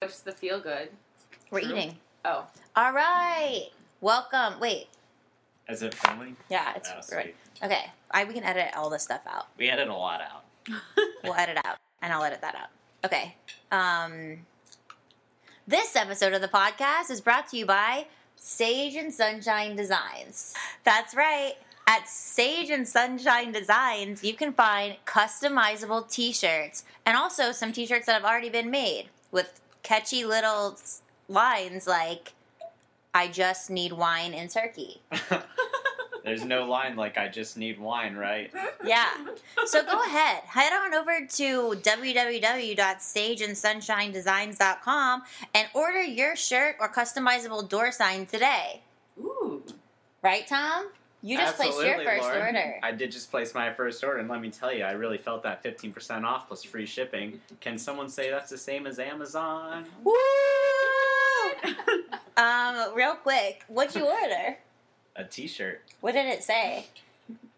What's the feel good? We're True. eating. Oh, All right. Welcome. Wait. Is it filming? Yeah, it's Oh, right. Okay. I we can edit all this stuff out. We edit a lot out. We'll edit out, and I'll edit that out. Okay. Um, this episode of the podcast is brought to you by Sage and Sunshine Designs. That's right. At Sage and Sunshine Designs, you can find customizable T-shirts and also some T-shirts that have already been made with catchy little lines like "I just need wine and turkey." There's no line like I just need wine, right? Yeah. So go ahead, head on over to www.sageandsunshinedesigns.com and order your shirt or customizable door sign today. ooh. Right, Tom? You just placed your first Lauren. order. I did just place my first order, and let me tell you, I really felt that 15% off plus free shipping. Can someone say that's the same as Amazon? Woo! um, real quick, what'd you order? A t shirt. What did it say?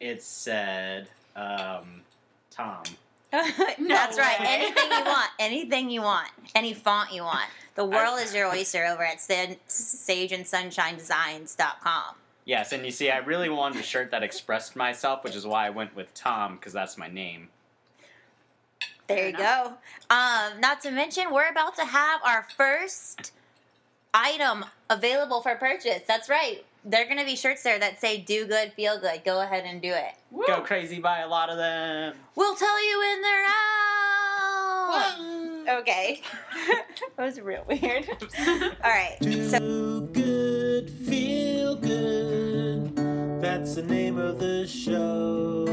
It said, um, Tom. That's right. Anything you want. Anything you want. Any font you want. The world is your oyster over at San- sageandsunshinedesigns.com. Yes, and you see, I really wanted a shirt that expressed myself, which is why I went with Tom, because that's my name. There you go. Um, not to mention, we're about to have our first item available for purchase. That's right. There are going to be shirts there that say "Do good, feel good." Go ahead and do it. Woo. Go crazy, buy a lot of them. We'll tell you when they're out. Okay, that was real weird. All right, so Do good, feel good. That's the name of the show.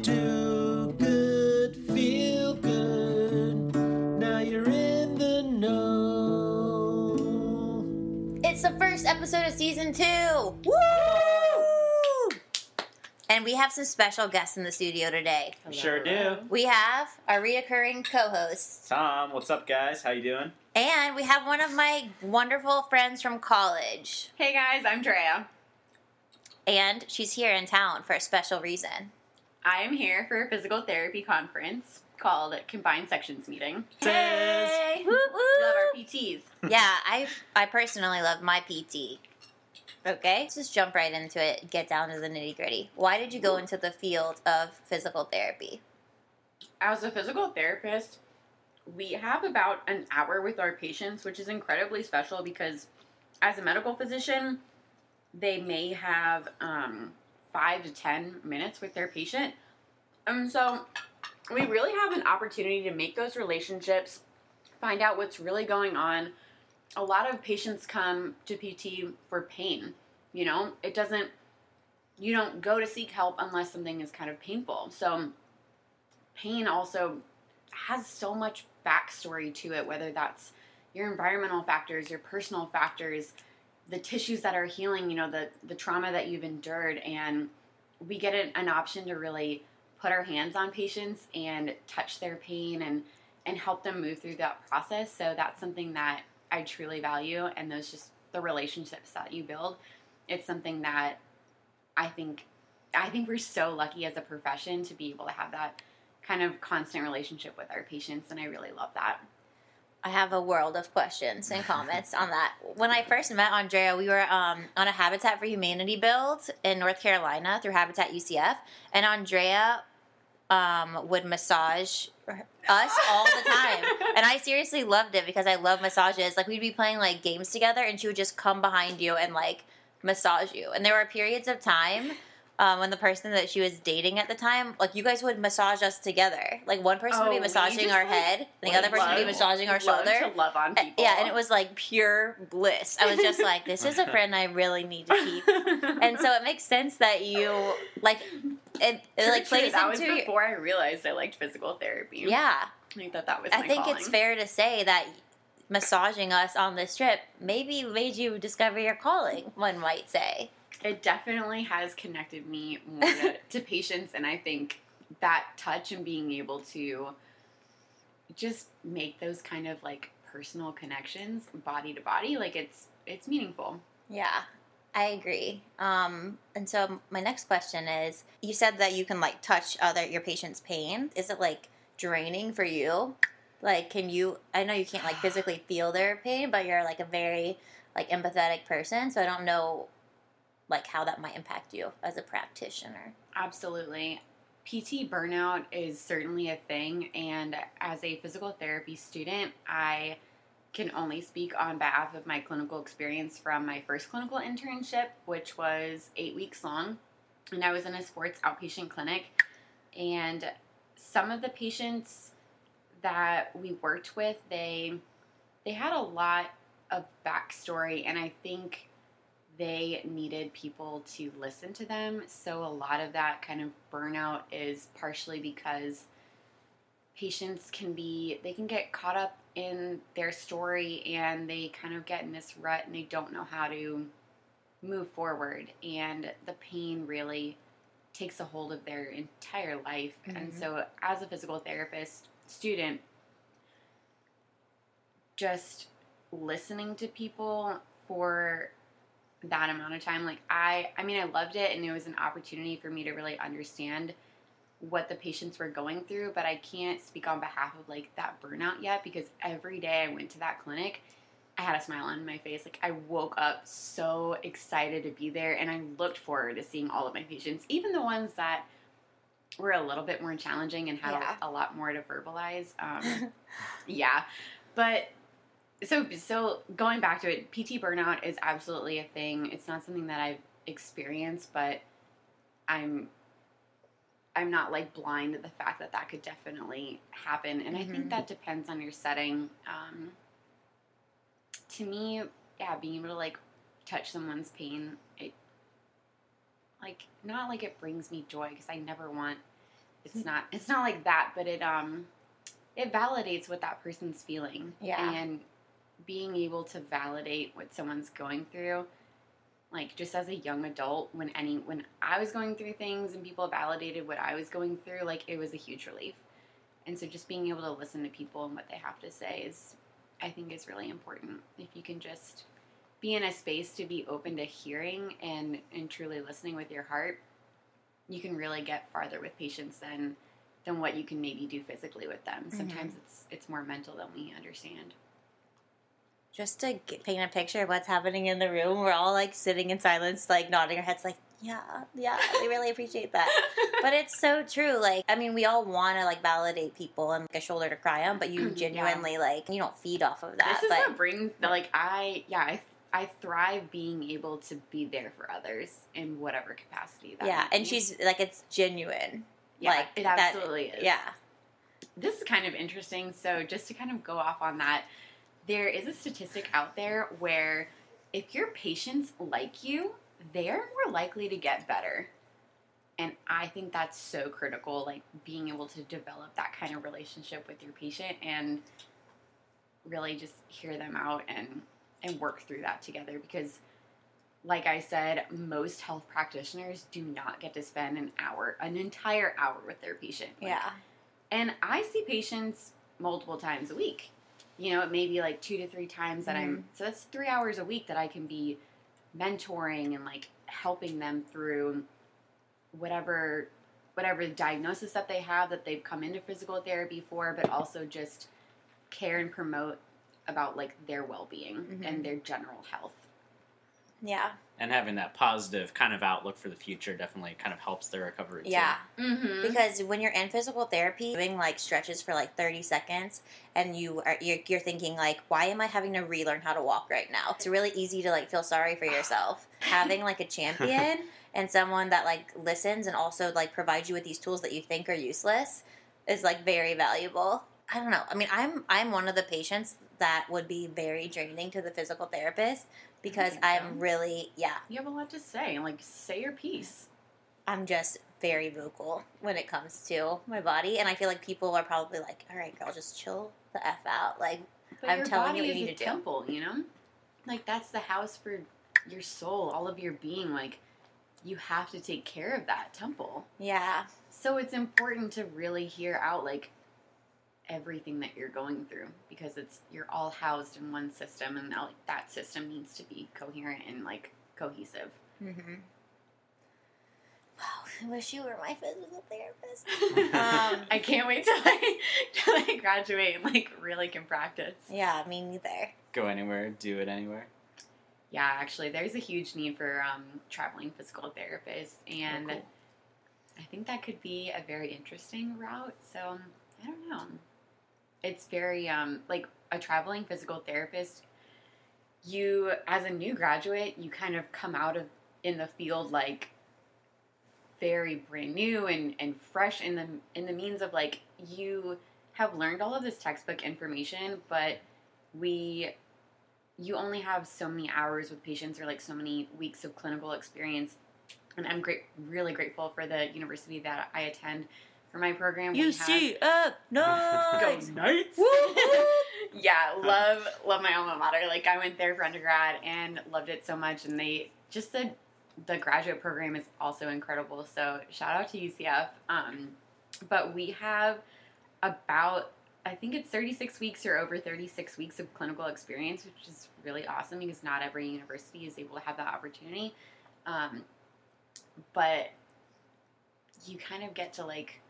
Do good, feel good. Now you're in the know. it's the first episode of season two. Woo! And we have some special guests in the studio today. Sure do. We have our reoccurring co-host, Tom, what's up, guys? How you doing? and we have one of my wonderful friends from college. Hey guys, I'm Drea. And she's here in town for a special reason. I am here for a physical therapy conference called Combined Sections Meeting. Hey! Woo, We love our. PTs. Yeah, I I personally love my PT. Okay, let's just jump right into it. Get down to the nitty gritty. Why did you go into the field of physical therapy? As a physical therapist, we have about an hour with our patients, which is incredibly special because as a medical physician, they may have um, five to ten minutes with their patient. And so we really have an opportunity to make those relationships, find out what's really going on. A lot of patients come to PT for pain. You know, it doesn't, you don't go to seek help unless something is kind of painful. So, pain also has so much backstory to it, whether that's your environmental factors, your personal factors, the tissues that are healing, you know, the, the trauma that you've endured. And we get an, an option to really put our hands on patients and touch their pain and, and help them move through that process. So that's something that I truly value. And those just the relationships that you build. It's something that I think I think we're so lucky as a profession to be able to have that kind of constant relationship with our patients, and I really love that. I have a world of questions and comments on that. When I first met Andrea, we were um, on a Habitat for Humanity build in North Carolina through Habitat UCF, and Andrea um, would massage us all the time. and I seriously loved it because I love massages. Like we'd be playing like games together, and she would just come behind you and like massage you. And there were periods of time. Um, when the person that she was dating at the time, like you guys would massage us together. Like one person would Oh, be massaging our like, head, and the other person would be massaging our love shoulder. Love on Uh, people. Yeah, and it was like pure bliss. I was just like, this is a friend I really need to keep. And so it makes sense that you like it. It like True, plays that was into your, before I realized I liked physical therapy. yeah. I think that that was. I think calling. it's fair to say that massaging us on this trip maybe made you discover your calling. One might say. It definitely has connected me more to, to patients, and I think that touch and being able to just make those kind of like personal connections, body to body, like it's it's meaningful. Yeah, I agree. Um, and so my next question is: You said that you can like touch other your patient's pain. Is it like draining for you? Like, can you? I know you can't like physically feel their pain, but you're like a very like empathetic person, so I don't know like how that might impact you as a practitioner. Absolutely. PT burnout is certainly a thing, and as a physical therapy student, I can only speak on behalf of my clinical experience from my first clinical internship, which was eight weeks long. And I was in a sports outpatient clinic. And some of the patients that we worked with, they they had a lot of backstory, and I think they needed people to listen to them. So a lot of that kind of burnout is partially because patients can be they can get caught up in their story and they kind of get in this rut and they don't know how to move forward and the pain really takes a hold of their entire life and Mhm. so as a physical therapist student just listening to people for that amount of time like i i mean i loved it and it was an opportunity for me to really understand what the patients were going through but i can't speak on behalf of like that burnout yet because every day i went to that clinic i had a smile on my face like i woke up so excited to be there and i looked forward to seeing all of my patients even the ones that were a little bit more challenging and had Yeah. a, a lot more to verbalize um, yeah but so so going back to it pt burnout is absolutely a thing. It's not something that i've experienced but i'm i'm not like blind to the fact that that could definitely happen. And i think Mhm. that depends on your setting. Um to me yeah being able to like touch someone's pain it like not like it brings me joy because i never want it's not it's not like that but it um it validates what that person's feeling. Yeah. and being able to validate what someone's going through like just as a young adult when any when i was going through things and people validated what i was going through like it was a huge relief. And so just being able to listen to people and what they have to say is i think is really important. If you can just be in a space to be open to hearing and and truly listening with your heart you can really get farther with patients than than what you can maybe do physically with them. Mm-hmm. Sometimes it's it's more mental than we understand Just to get, paint a picture of what's happening in the room, we're all like sitting in silence, like nodding our heads, like, yeah, yeah, we really appreciate that. but it's so true. Like, I mean, we all want to like validate people and like a shoulder to cry on, but you Yeah. genuinely like you don't feed off of that. this is but what brings the like I yeah I I thrive being able to be there for others in whatever capacity. That yeah, and be. she's like it's genuine. yeah, like, it that- absolutely is. Yeah, this is kind of interesting. So just to kind of go off on that, there is a statistic out there where if your patients like you, they're more likely to get better. And I think that's so critical, like being able to develop that kind of relationship with your patient and really just hear them out and and work through that together because like I said, most health practitioners do not get to spend an hour, an entire hour with their patient. Like, yeah, and I see patients multiple times a week. You know, it may be like two to three times that I'm, so that's three hours a week that I can be mentoring and like helping them through whatever whatever diagnosis that they have that they've come into physical therapy for, but also just care and promote about like their well-being Mhm. and their general health. yeah, And having that positive kind of outlook for the future definitely kind of helps their recovery. too. yeah. Mm-hmm. Because when you're in physical therapy, doing like stretches for like 30 seconds, and you are you're, you're thinking like, why am I having to relearn how to walk right now? It's really easy to like feel sorry for yourself. Having like a champion and someone that like listens and also like provides you with these tools that you think are useless is like very valuable. I don't know. I mean, I'm I'm one of the patients that would be very draining to the physical therapist because I'm so. really yeah You have a lot to say. Like, say your piece. I'm just very vocal when it comes to my body, and I feel like people are probably like, "All right, girl, just chill the f out." Like, But I'm telling you what you a need to do. temple, you know? Like that's the house for your soul, all of your being. Like you have to take care of that temple. yeah, So it's important to really hear out like everything that you're going through because it's you're all housed in one system and now, like that system needs to be coherent and like cohesive. mm-hmm. wow, I wish you were my physical therapist. um, I can't wait to like to like graduate and like really can practice. Yeah, me neither. Go anywhere, do it anywhere. Yeah, actually, there's a huge need for um, traveling physical therapists, and Oh, cool. I think that could be a very interesting route. So I don't know. It's very um, like a traveling physical therapist. You, as a new graduate, you kind of come out of in the field like very brand new and, and fresh in the in the means of like you have learned all of this textbook information, but we you only have so many hours with patients or like so many weeks of clinical experience. And I'm great, really grateful for the university that I attend for my program. We have- up Go Knights. Knights! Woo, woo. yeah, love love my alma mater. Like I went there for undergrad and loved it so much, and they just the the graduate program is also incredible. So shout out to UCF. Um, but we have about I think it's 36 weeks or over 36 weeks of clinical experience, which is really awesome because not every university is able to have that opportunity. Um, but you kind of get to like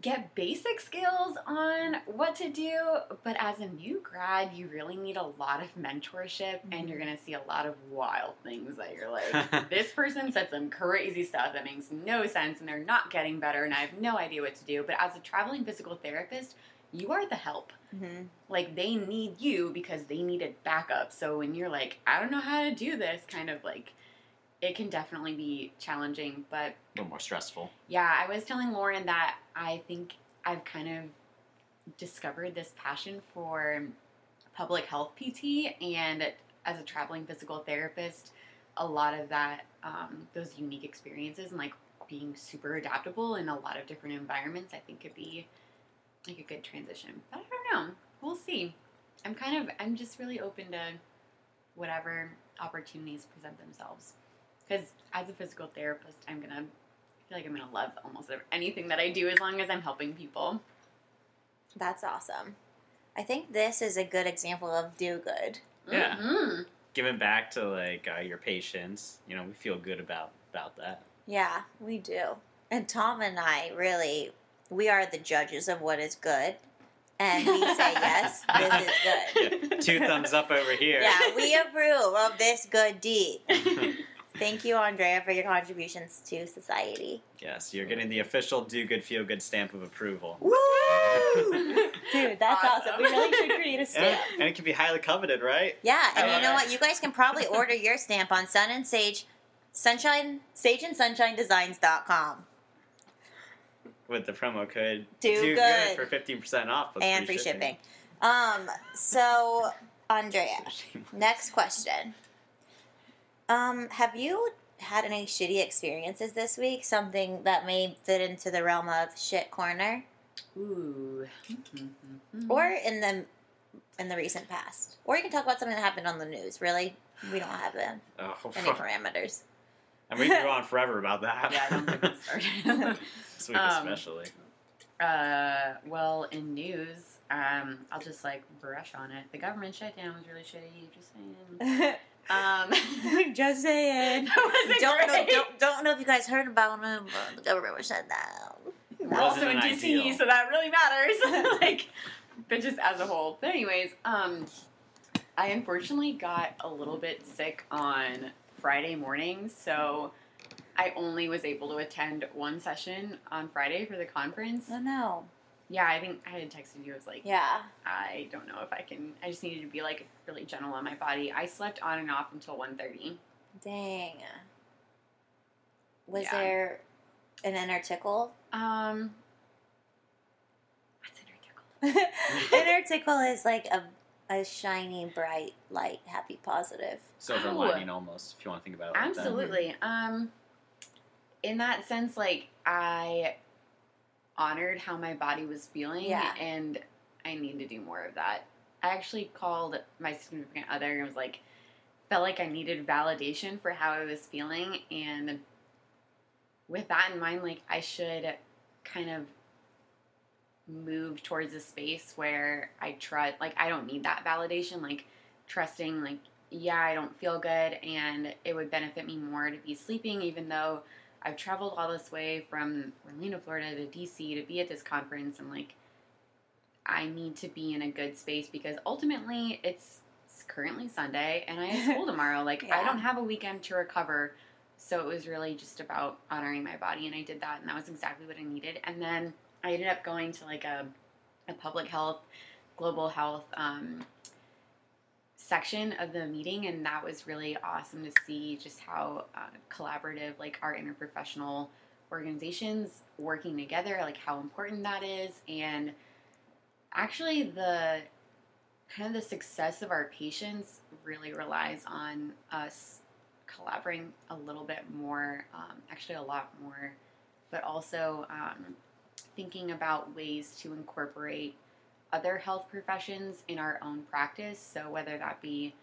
get basic skills on what to do, but as a new grad, you really need a lot of mentorship and you're going to see a lot of wild things that you're like, this person said some crazy stuff that makes no sense and they're not getting better and I have no idea what to do. But as a traveling physical therapist, you are the help. Mhm. Like they need you because they needed backup. So when you're like, I don't know how to do this, kind of like it can definitely be challenging, but a little more stressful. yeah, I was telling Lauren that I think I've kind of discovered this passion for public health PT, and as a traveling physical therapist, a lot of that, um, those unique experiences and like being super adaptable in a lot of different environments, I think could be like a good transition. But I don't know. We'll see. I'm kind of, I'm just really open to whatever opportunities present themselves. Because as a physical therapist, I'm gonna I feel like I'm gonna love almost anything that I do as long as I'm helping people. That's awesome. I think this is a good example of do good. Yeah. Mhm. Giving back to like uh, your patients, you know, we feel good about about that. Yeah, we do. And Tom and I really, we are the judges of what is good. And we say, yes, this is good. Yeah, two thumbs up over here. Yeah, we approve of this good deed. Thank you, Andrea, for your contributions to society. yes, you're getting the official do good feel good stamp of approval. Woo! Dude, that's awesome. Awesome. We really should create a And, stamp. and it can be highly coveted, right? Yeah, and Oh, you know what? You guys can probably order your stamp on Sun and Sage, Sunshine, Sage and Sunshine Designs.com. With the promo code Do good. for fifteen percent off plus and free shipping. Um, so Andrea, next question. Um, have you had any shitty experiences this week? Something that may fit into the realm of shit corner, Ooh. or in the in the recent past, or you can talk about something that happened on the news. Really, we don't have Oh, any parameters. and we can go on forever about that. yeah, don't get me started. this week Um, especially. uh, well, in news, um, I'll just like brush on it. The government shutdown was really shitty. Just saying. Um, Just saying. that wasn't Don't know, don't, don't know if you guys heard about it, but the government was shut down. We're also in DC, ideal. so that really matters. like, but just as a whole. But anyways, um, I unfortunately got a little bit sick on Friday morning, so I only was able to attend one session on Friday for the conference. Oh no. Yeah, I think I had texted you. I was like, Yeah. I don't know if I can. I just needed to be like really gentle on my body. I slept on and off until 1.30. Dang. Was Yeah. there an inner tickle? Um, what's in her tickle? inner tickle is like a a shiny, bright light, happy, positive. Silver Ow. lining almost, if you want to think about it. like that. Absolutely. Um, in that sense, like I honored how my body was feeling, Yeah. and I need to do more of that. I actually called my significant other and was like, felt like I needed validation for how I was feeling, and with that in mind, like I should kind of move towards a space where I trust, like I don't need that validation, like trusting, like yeah, I don't feel good and it would benefit me more to be sleeping, even though I've traveled all this way from Orlando, Florida to DC to be at this conference. And like, I need to be in a good space because ultimately it's, it's currently Sunday and I have school tomorrow. Like, I don't have a weekend to recover. So it was really just about honoring my body, and I did that, and that was exactly what I needed. And then I ended up going to like a, a public health, global health um, section of the meeting, and that was really awesome to see just how uh, collaborative like our interprofessional organizations working together, like how important that is, and actually the kind of the success of our patients really relies on us collaborating a little bit more, um, actually a lot more, but also um, thinking about ways to incorporate other health professions in our own practice. So whether that be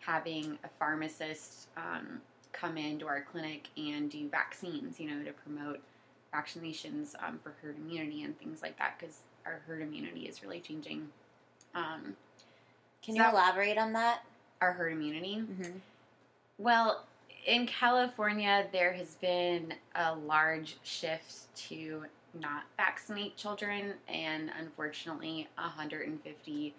having a pharmacist um, come into our clinic and do vaccines, you know, to promote vaccinations um, for herd immunity and things like that, because our herd immunity is really changing. Um, Can you that- elaborate on that? our herd immunity. Mm-hmm. Well, in California, there has been a large shift to not vaccinate children, and unfortunately, 150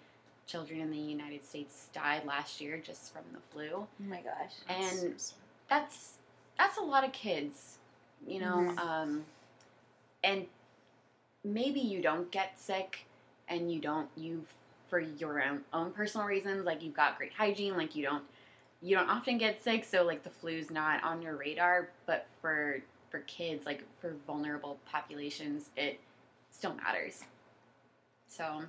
children in the United States died last year just from the flu. Oh my gosh. And that's that's a lot of kids, you know. Mhm. Um, and maybe you don't get sick, and you don't you for your own own personal reasons, like you've got great hygiene, like you don't you don't often get sick, so like the flu's not on your radar. But for for kids, like for vulnerable populations, it still matters. So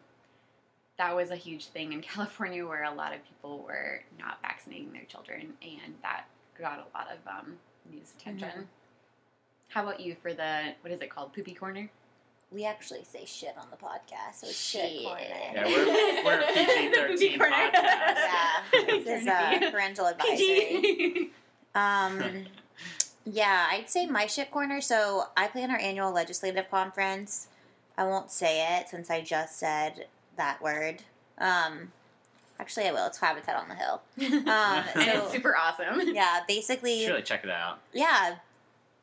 that was a huge thing in California where a lot of people were not vaccinating their children, and that got a lot of um, news attention. Mhm. How about you for the what is it called, poopy corner? We actually say shit on the podcast, so it's shit, Shit. corner. Yeah, we're, we're a PG-13 Poopy corner. podcast. Yeah, this is Trying to uh, parental advisory. Um, yeah, I'd say my shit corner. So I plan our annual legislative conference. I won't say it since I just said that word. Um, actually, I will. It's Habitat on the Hill. Um, and so- it's super awesome. Yeah, basically, Should really check it out. yeah.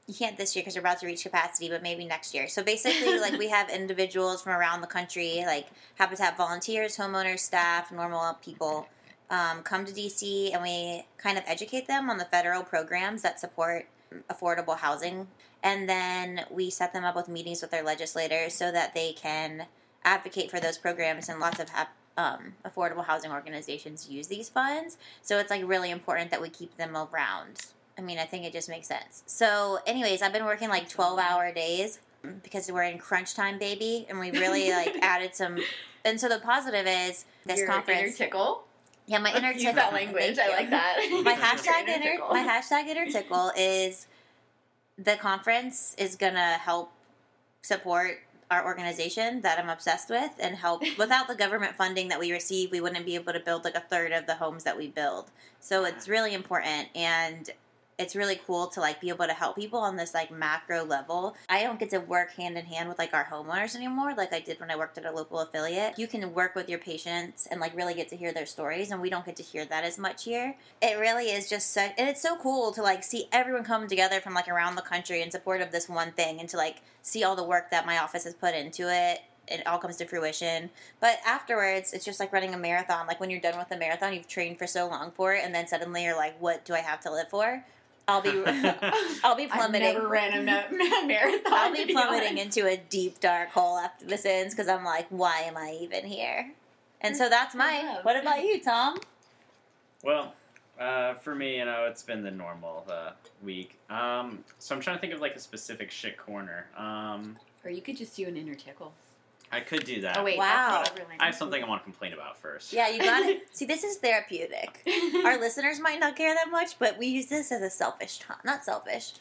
You can't this year because we're about to reach capacity, but maybe next year. So basically, like we have individuals from around the country, like Habitat volunteers, homeowners, staff, normal people, um, come to DC, and we kind of educate them on the federal programs that support affordable housing, and then we set them up with meetings with their legislators so that they can advocate for those programs. And lots of um, affordable housing organizations use these funds, so it's like really important that we keep them around. I mean, I think it just makes sense. So, anyways, I've been working like 12 hour days because we're in crunch time, baby, and we really like added some. And so the positive is this your conference. tickle. Yeah, my inner tickle. that language. I like that. My hashtag inner inner my hashtag inner tickle is the conference is gonna help support our organization that I'm obsessed with and help without the government funding that we receive we wouldn't be able to build like a third of the homes that we build. So it's really important and it's really cool to like be able to help people on this like macro level. I don't get to work hand in hand with like our homeowners anymore like I did when I worked at a local affiliate. You can work with your patients and like really get to hear their stories and we don't get to hear that as much here. It really is just so and it's so cool to like see everyone come together from like around the country in support of this one thing and to like see all the work that my office has put into it. It all comes to fruition. But afterwards, it's just like running a marathon. Like when you're done with the marathon, you've trained for so long for it, and then suddenly you're like, "What do I have to live for?" I'll be, I'll be plummeting. I've plummeting. never ran a ma- marathon. I'll be plummeting honest. into a deep dark hole after this ends because I'm like, why am I even here? And so that's my. What about you, Tom? Well, uh, for me, you know, it's been the normal uh, week. Um, so I'm trying to think of like a specific shit corner. Um, Or you could just do an inner tickle. I could do that. Oh wait, Wow. that's I have something I want to complain about first. Yeah, you got it. See, this is therapeutic. Our listeners might not care that much, but we use this as a selfish time. Not selfish.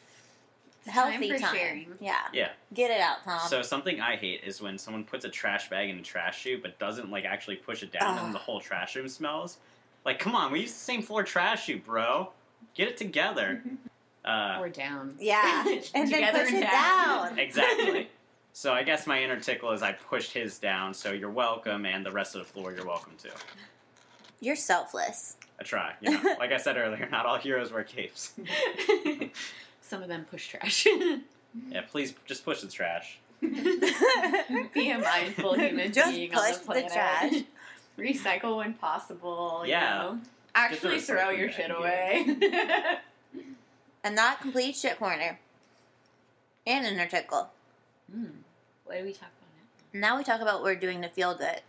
Healthy for time. sharing. Yeah. Yeah. Get it out, Tom. So something I hate is when someone puts a trash bag in a trash chute but doesn't like actually push it down Ugh. and the whole trash room smells. Like, come on, we use the same floor trash chute, bro. Get it together. Uh, or down. yeah. And then push and it down. down. exactly. So I guess my inner tickle is I pushed his down, so you're welcome, and the rest of the floor you're welcome to. You're selfless. I try. You know, like I said earlier, not all heroes wear capes. Some of them push trash. Yeah, please just push the trash. Be a mindful human Just being push on the the planet. trash. Recycle when possible. Yeah. You know? Actually, throw your shit here. away. And not complete shit corner. And inner tickle. Hmm. What do we talk about Now Now we talk about what we're doing to feel good.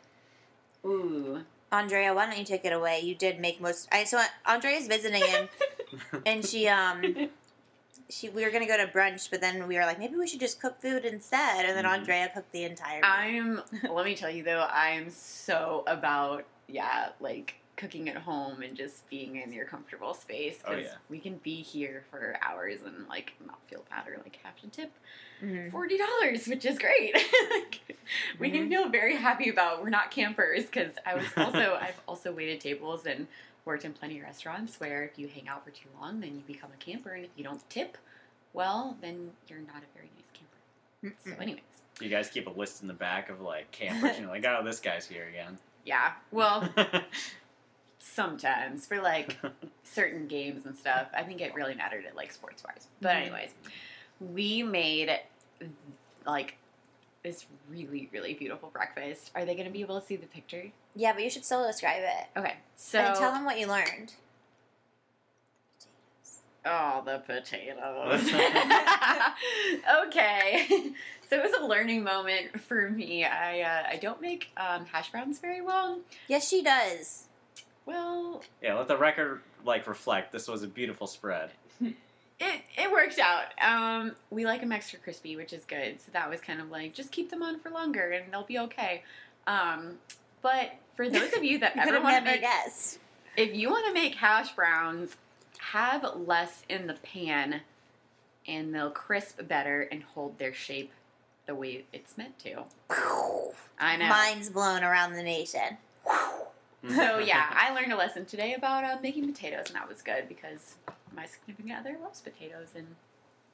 Ooh. Andrea, why don't you take it away? You did make most. I so Andrea's visiting and and she um she we were gonna go to brunch, but then we were like maybe we should just cook food instead. And then Mhm. Andrea cooked the entire. meal. I'm. let me tell you though, I'm so about yeah, like cooking at home and just being in your comfortable space Oh, because yeah. we can be here for hours and like not feel bad or like have to tip Mhm. forty dollars, which is great. Like, we can feel very happy about we're not campers because I was also I've also waited tables and worked in plenty of restaurants where if you hang out for too long, then you become a camper, and if you don't tip, well, then you're not a very nice camper. So, Mm-mm. anyways, You guys keep a list in the back of like campers, and you're like, oh, this guy's here again. yeah. Well, sometimes for like certain games and stuff. I think it really mattered at like sports bars. But Mhm. anyways, we made like this really really beautiful breakfast. Are they going to be able to see the picture? Yeah, but you should still describe it. Okay, so and tell them what you learned. oh the potatoes. okay, so it was a learning moment for me. I uh, I don't make um, hash browns very well. Yes, she does. Well, yeah, let the record like reflect. This was a beautiful spread. it it worked out. Um, we like them extra crispy, which is good. So that was kind of like just keep them on for longer and they'll be okay. Um, but for those of you that You ever want to never make, guessed. if you want to make hash browns, have less in the pan, and they'll crisp better and hold their shape the way it's meant to. I know. Minds blown around the nation. So yeah, I learned a lesson today about uh, making potatoes, and that was good because my significant other loves potatoes. And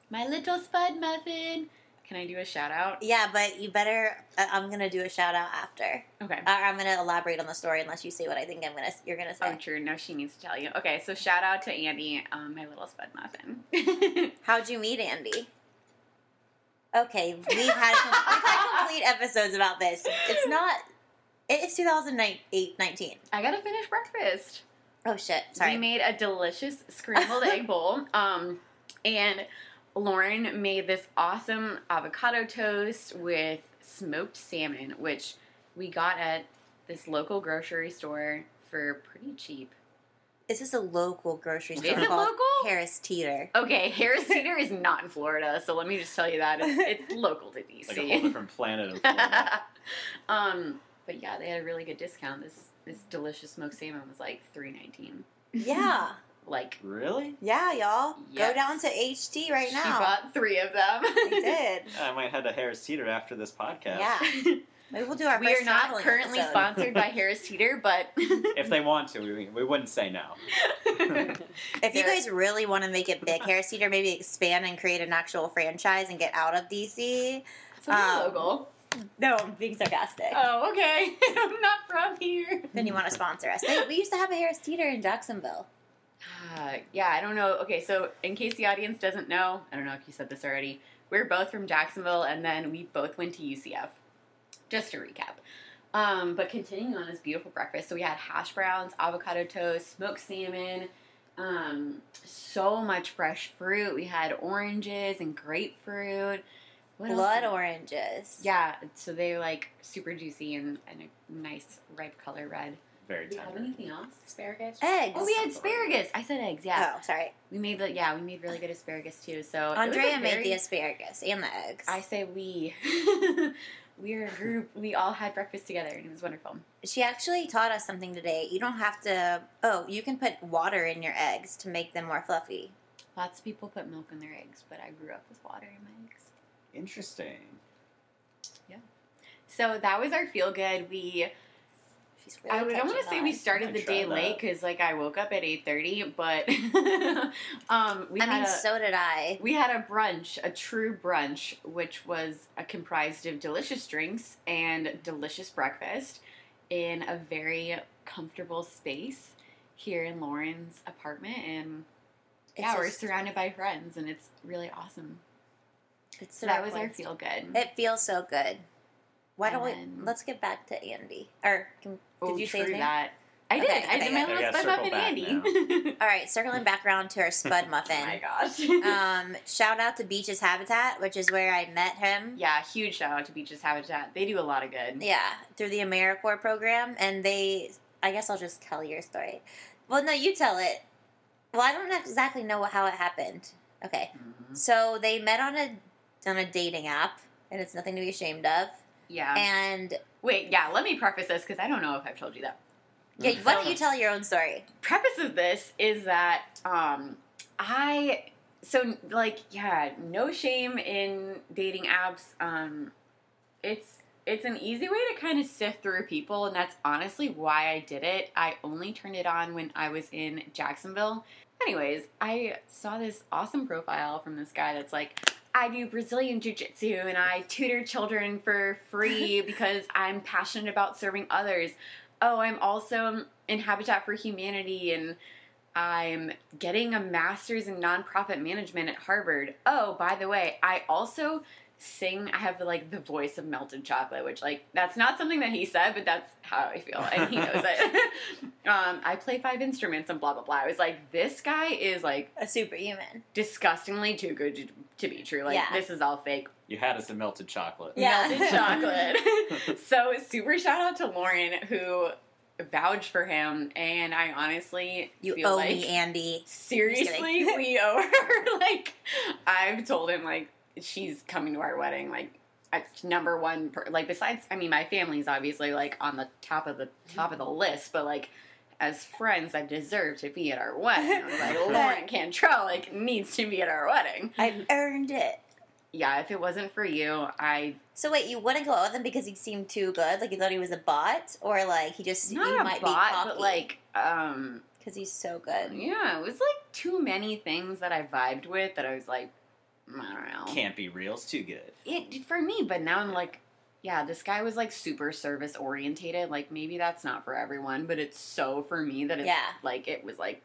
my little spud muffin. Can I do a shout out? Yeah, but you better. Uh, I'm gonna do a shout out after. Okay. Uh, I'm gonna elaborate on the story unless you say what I think I'm gonna. You're gonna say. Oh, true. No, she needs to tell you. Okay, so shout out to Andy, um, my little spud muffin. How'd you meet Andy? Okay, we've had we've had complete episodes about this. It's not. It's 2008 19. I gotta finish breakfast. Oh shit! Sorry. We made a delicious scrambled egg bowl. Um, and Lauren made this awesome avocado toast with smoked salmon, which we got at this local grocery store for pretty cheap. This is a local grocery store? Is it local? Harris Teeter. Okay, Harris Teeter is not in Florida, so let me just tell you that it's, it's local to DC. Like a whole different planet of Florida. um, but yeah, they had a really good discount. This this delicious smoked salmon was like three nineteen. Yeah, Like really? yeah, y'all. Yes. Go down to HT right she now. She bought three of them. I did. I might head to Harris Teeter after this podcast. Yeah. Maybe we'll do our we first are not currently episode. sponsored by Harris Teeter, but If they want to, we, we wouldn't say no. If you guys really want to make it big, Harris Teeter, maybe expand and create an actual franchise and get out of DC. so we're Um, local. No, I'm being sarcastic. Oh, okay. I'm not from here. Then you want to sponsor us. They, we used to have a Harris Teeter in Jacksonville. Uh, yeah, I don't know. Okay, so in case the audience doesn't know, I don't know if you said this already. We're both from Jacksonville, and then we both went to UCF. Just to recap. Um, but continuing on this beautiful breakfast, so we had hash browns, avocado toast, smoked salmon, um, so much fresh fruit. We had oranges and grapefruit. What Blood did- oranges. Yeah, so they're like super juicy and, and a nice ripe color red. Very Do you have tender. anything else? Asparagus. Eggs. Oh, we had asparagus. I said eggs. Yeah, Oh, sorry. we made the yeah we made really good asparagus too. So it was Andrea made very- the asparagus and the eggs. I say we. We're a group. We all had breakfast together, and it was wonderful. she actually taught us something today. You don't have to. Oh, you can put water in your eggs to make them more fluffy. Lots of people put milk in their eggs, but I grew up with water in my eggs. Interesting. Yeah. So that was our feel good. We She's really I, would- I want to say we started the day that. late because like I woke up at eight thirty, but um we I had mean, a, so did I. we had a brunch, a true brunch, which was uh, comprised of delicious drinks and delicious breakfast in a very comfortable space here in Lauren's apartment, and It's yeah, we're surrounded by friends, and it's really awesome. It's So that was our feel good. It feels so good. Why don't we? And- Let's get back to Andy. Or can, did oh, you say his name? that. I did. Okay, I did my little spud up circle in back Andy. All right, circling back around to our Spud muffin. oh my gosh. um, shout out to Beaches Habitat, which is where I met him. yeah, huge shout out to Beaches Habitat. They do a lot of good. Yeah, through the AmeriCorps program, and they. I guess I'll just tell your story. Well, no, you tell it. Well, I don't exactly know how it happened. Okay, Mhm. so they met on a on a dating app, and it's nothing to be ashamed of. Yeah. And Wait, yeah, let me preface this because I don't know if I've told you that. yeah, why don't you tell your own story? preface of this is that um I so like yeah, no shame in dating apps. Um it's it's an easy way to kind of sift through people and that's honestly why I did it. I only turned it on when I was in Jacksonville. Anyways, I saw this awesome profile from this guy that's like I do Brazilian Jiu Jitsu and I tutor children for free because I'm passionate about serving others. Oh, I'm also in Habitat for Humanity and I'm getting a master's in nonprofit management at Harvard. Oh, by the way, I also sing. I have like the voice of melted chocolate, which like that's not something that he said, but that's how I feel, and he knows it. um, I play five instruments and blah blah blah. I was like, this guy is like A superhuman. disgustingly too good to, to be true. Like Yeah. this is all fake. You had us at melted chocolate. Yeah. Melted chocolate. so super shout out to Lauren who vouched for him, and I honestly You feel owe like me, Andy. seriously we owe her. like I've told him like she's coming to our wedding. Like I, number one, per, like besides, I mean, my family's obviously like on the top of the top of the list, but like. As friends, I deserve to be at our wedding. Like Lauren Cantrell, like needs to be at our wedding. I earned it. Yeah, if it wasn't for you, I So wait, you wouldn't go out with him because he seemed too good? Like you thought he was a bot, or like he just not he a might bot, be cocky but like, um, because he's so good. yeah, it was like too many things that I vibed with that I was like, I don't know. Can't be real. It's too good. it for me, but now I'm like, yeah, this guy was like super service orientated. Like maybe that's not for everyone, but it's so for me that it's Yeah. like it was like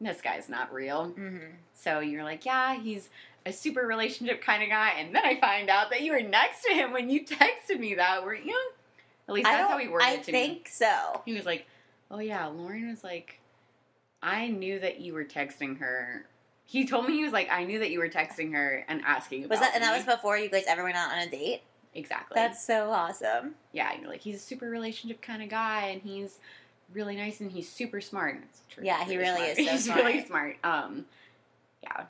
this guy's not real. Mm-hmm. So you're like, yeah, he's a super relationship kind of guy, and then I find out that you were next to him when you texted me that. weren't you? At least that's how he worded I it to me. I think so. He was like, "Oh yeah, Lauren was like, I knew that you were texting her." He told me he was like, "I knew that you were texting her and asking about." Was that and that was before you guys ever went out on a date? exactly. That's so awesome. yeah. You're like, he's a super relationship kind of guy, and he's really nice, and he's super smart. True, Yeah, he really smart. is so he's smart. really smart. Um, yeah,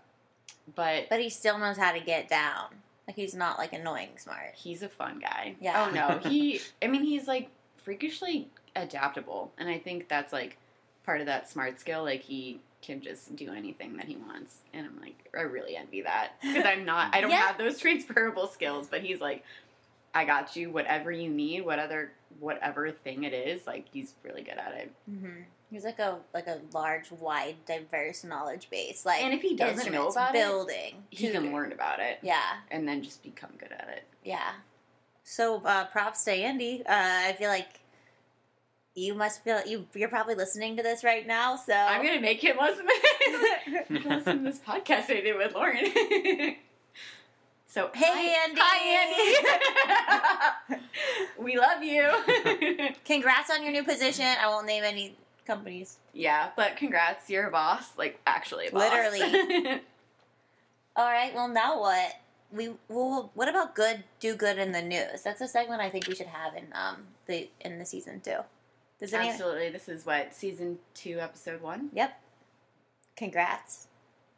but But he still knows how to get down. Like he's not like annoying smart. he's a fun guy. Yeah. Oh no, he. I mean, he's like freakishly adaptable, and I think that's like part of that smart skill. Like he can just do anything that he wants, and I'm like, I really envy that because I'm not. I don't Yeah. have those transferable skills, but he's like, I got you. Whatever you need, whatever whatever thing it is, like he's really good at it. Mm-hmm. He's like a like a large, wide, diverse knowledge base. Like And if he doesn't know about it, building, He can learn about it Yeah, and then just become good at it. yeah. So uh, props to Andy. Uh, I feel like you must feel you. You're probably listening to this right now. So I'm gonna make him listen. listen to this podcast I did with Lauren. so Hey, hi, Andy. Hi Andy. we love you. Congrats on your new position. I won't name any companies. yeah, but congrats, you're a boss. Like actually a boss. Literally. All right. Well, now what? We well, what about good do good in the news? That's a segment I think we should have in um the in the season two. Does any? Absolutely. This is what season two, episode one. Yep. Congrats.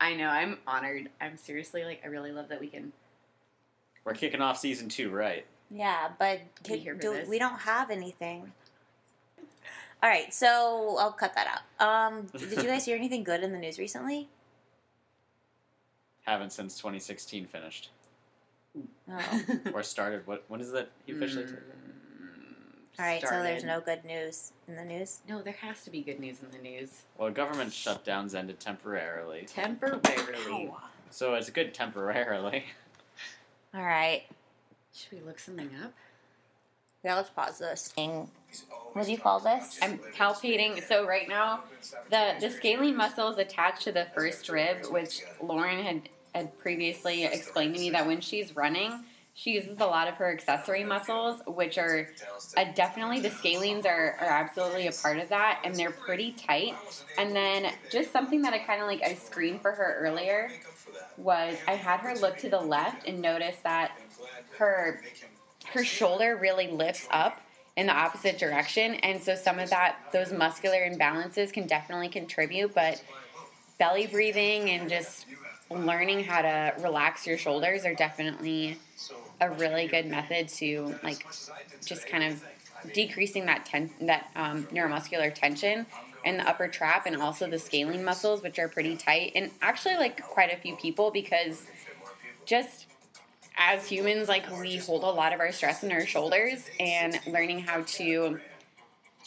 I know. I'm honored. I'm seriously like. I really love that we can. We're kicking off season two, right? Yeah, but can- here do, we don't have anything. All right, so I'll cut that out. Um, did you guys hear anything good in the news recently? Haven't since 2016 finished Oh. or started. What? When is that he officially? Mm, All right, so there's no good news in the news. No, there has to be good news in the news. Well, government shutdowns ended temporarily, Temporarily. so it's good temporarily. All right. Should we look something up? Yeah, let's pause this. What do you call this? I'm palpating. So right now, the the scalene muscle is attached to the first rib, which Lauren had had previously explained to me that when she's running, she uses a lot of her accessory muscles, which are uh, definitely the scalenes are, are absolutely a part of that, and they're pretty tight. And then just something that I kind of like I screened for her earlier was I had her look to the left and notice that her her shoulder really lifts up in the opposite direction and so some of that those muscular imbalances can definitely contribute but belly breathing and just learning how to relax your shoulders are definitely a really good method to like just kind of decreasing that ten- that um, neuromuscular tension in the upper trap and also the scalene muscles which are pretty tight and actually like quite a few people because just as humans, like we hold a lot of our stress in our shoulders, and learning how to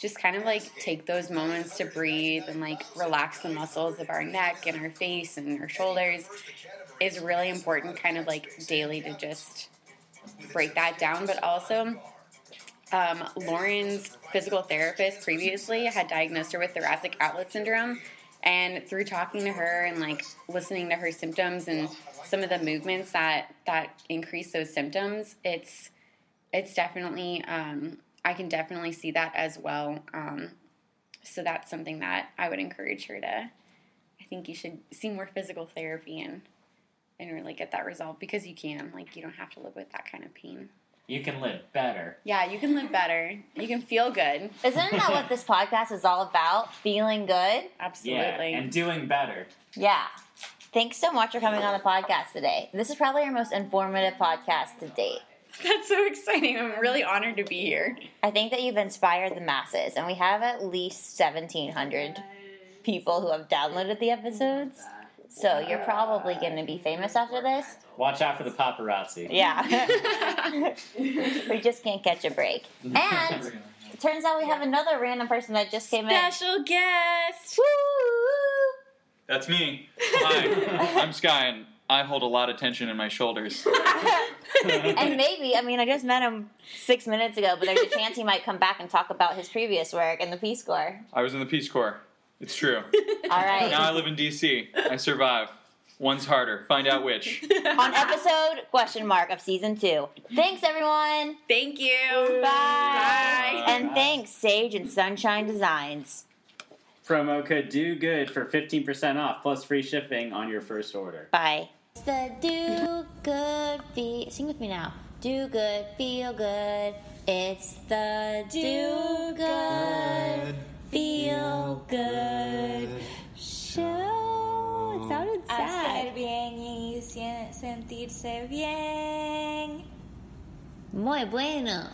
just kind of like take those moments to breathe and like relax the muscles of our neck and our face and our shoulders is really important, kind of like daily to just break that down. But also, um, Lauren's physical therapist previously had diagnosed her with thoracic outlet syndrome. And through talking to her and like listening to her symptoms and some of the movements that that increase those symptoms, it's it's definitely um, I can definitely see that as well. Um, so that's something that I would encourage her to. I think you should see more physical therapy and and really get that resolved because you can. Like you don't have to live with that kind of pain. You can live better. Yeah, you can live better. You can feel good. Isn't that what this podcast is all about? Feeling good? Absolutely. Yeah, and doing better. Yeah. Thanks so much for coming on the podcast today. This is probably our most informative podcast to date. That's so exciting. I'm really honored to be here. I think that you've inspired the masses, and we have at least 1,700 people who have downloaded the episodes. So you're probably going to be famous after this. Watch out for the paparazzi. Yeah. we just can't catch a break. And it turns out we have another random person that just came in. Special guest. Woo! That's me. Hi, I'm Sky, and I hold a lot of tension in my shoulders. and maybe, I mean, I just met him six minutes ago, but there's a chance he might come back and talk about his previous work in the Peace Corps. I was in the Peace Corps. It's true. All right. Now I live in DC. I survive. One's harder. Find out which. On episode question mark of season two. Thanks, everyone. Thank you. Bye. Bye. And thanks, Sage and Sunshine Designs. Promo code do good for 15% off plus free shipping on your first order. Bye. It's the do good feel. Sing with me now. Do good, feel good. It's the do good, feel good show. It sounded Hacer sad. bien y sentirse bien. Muy bueno.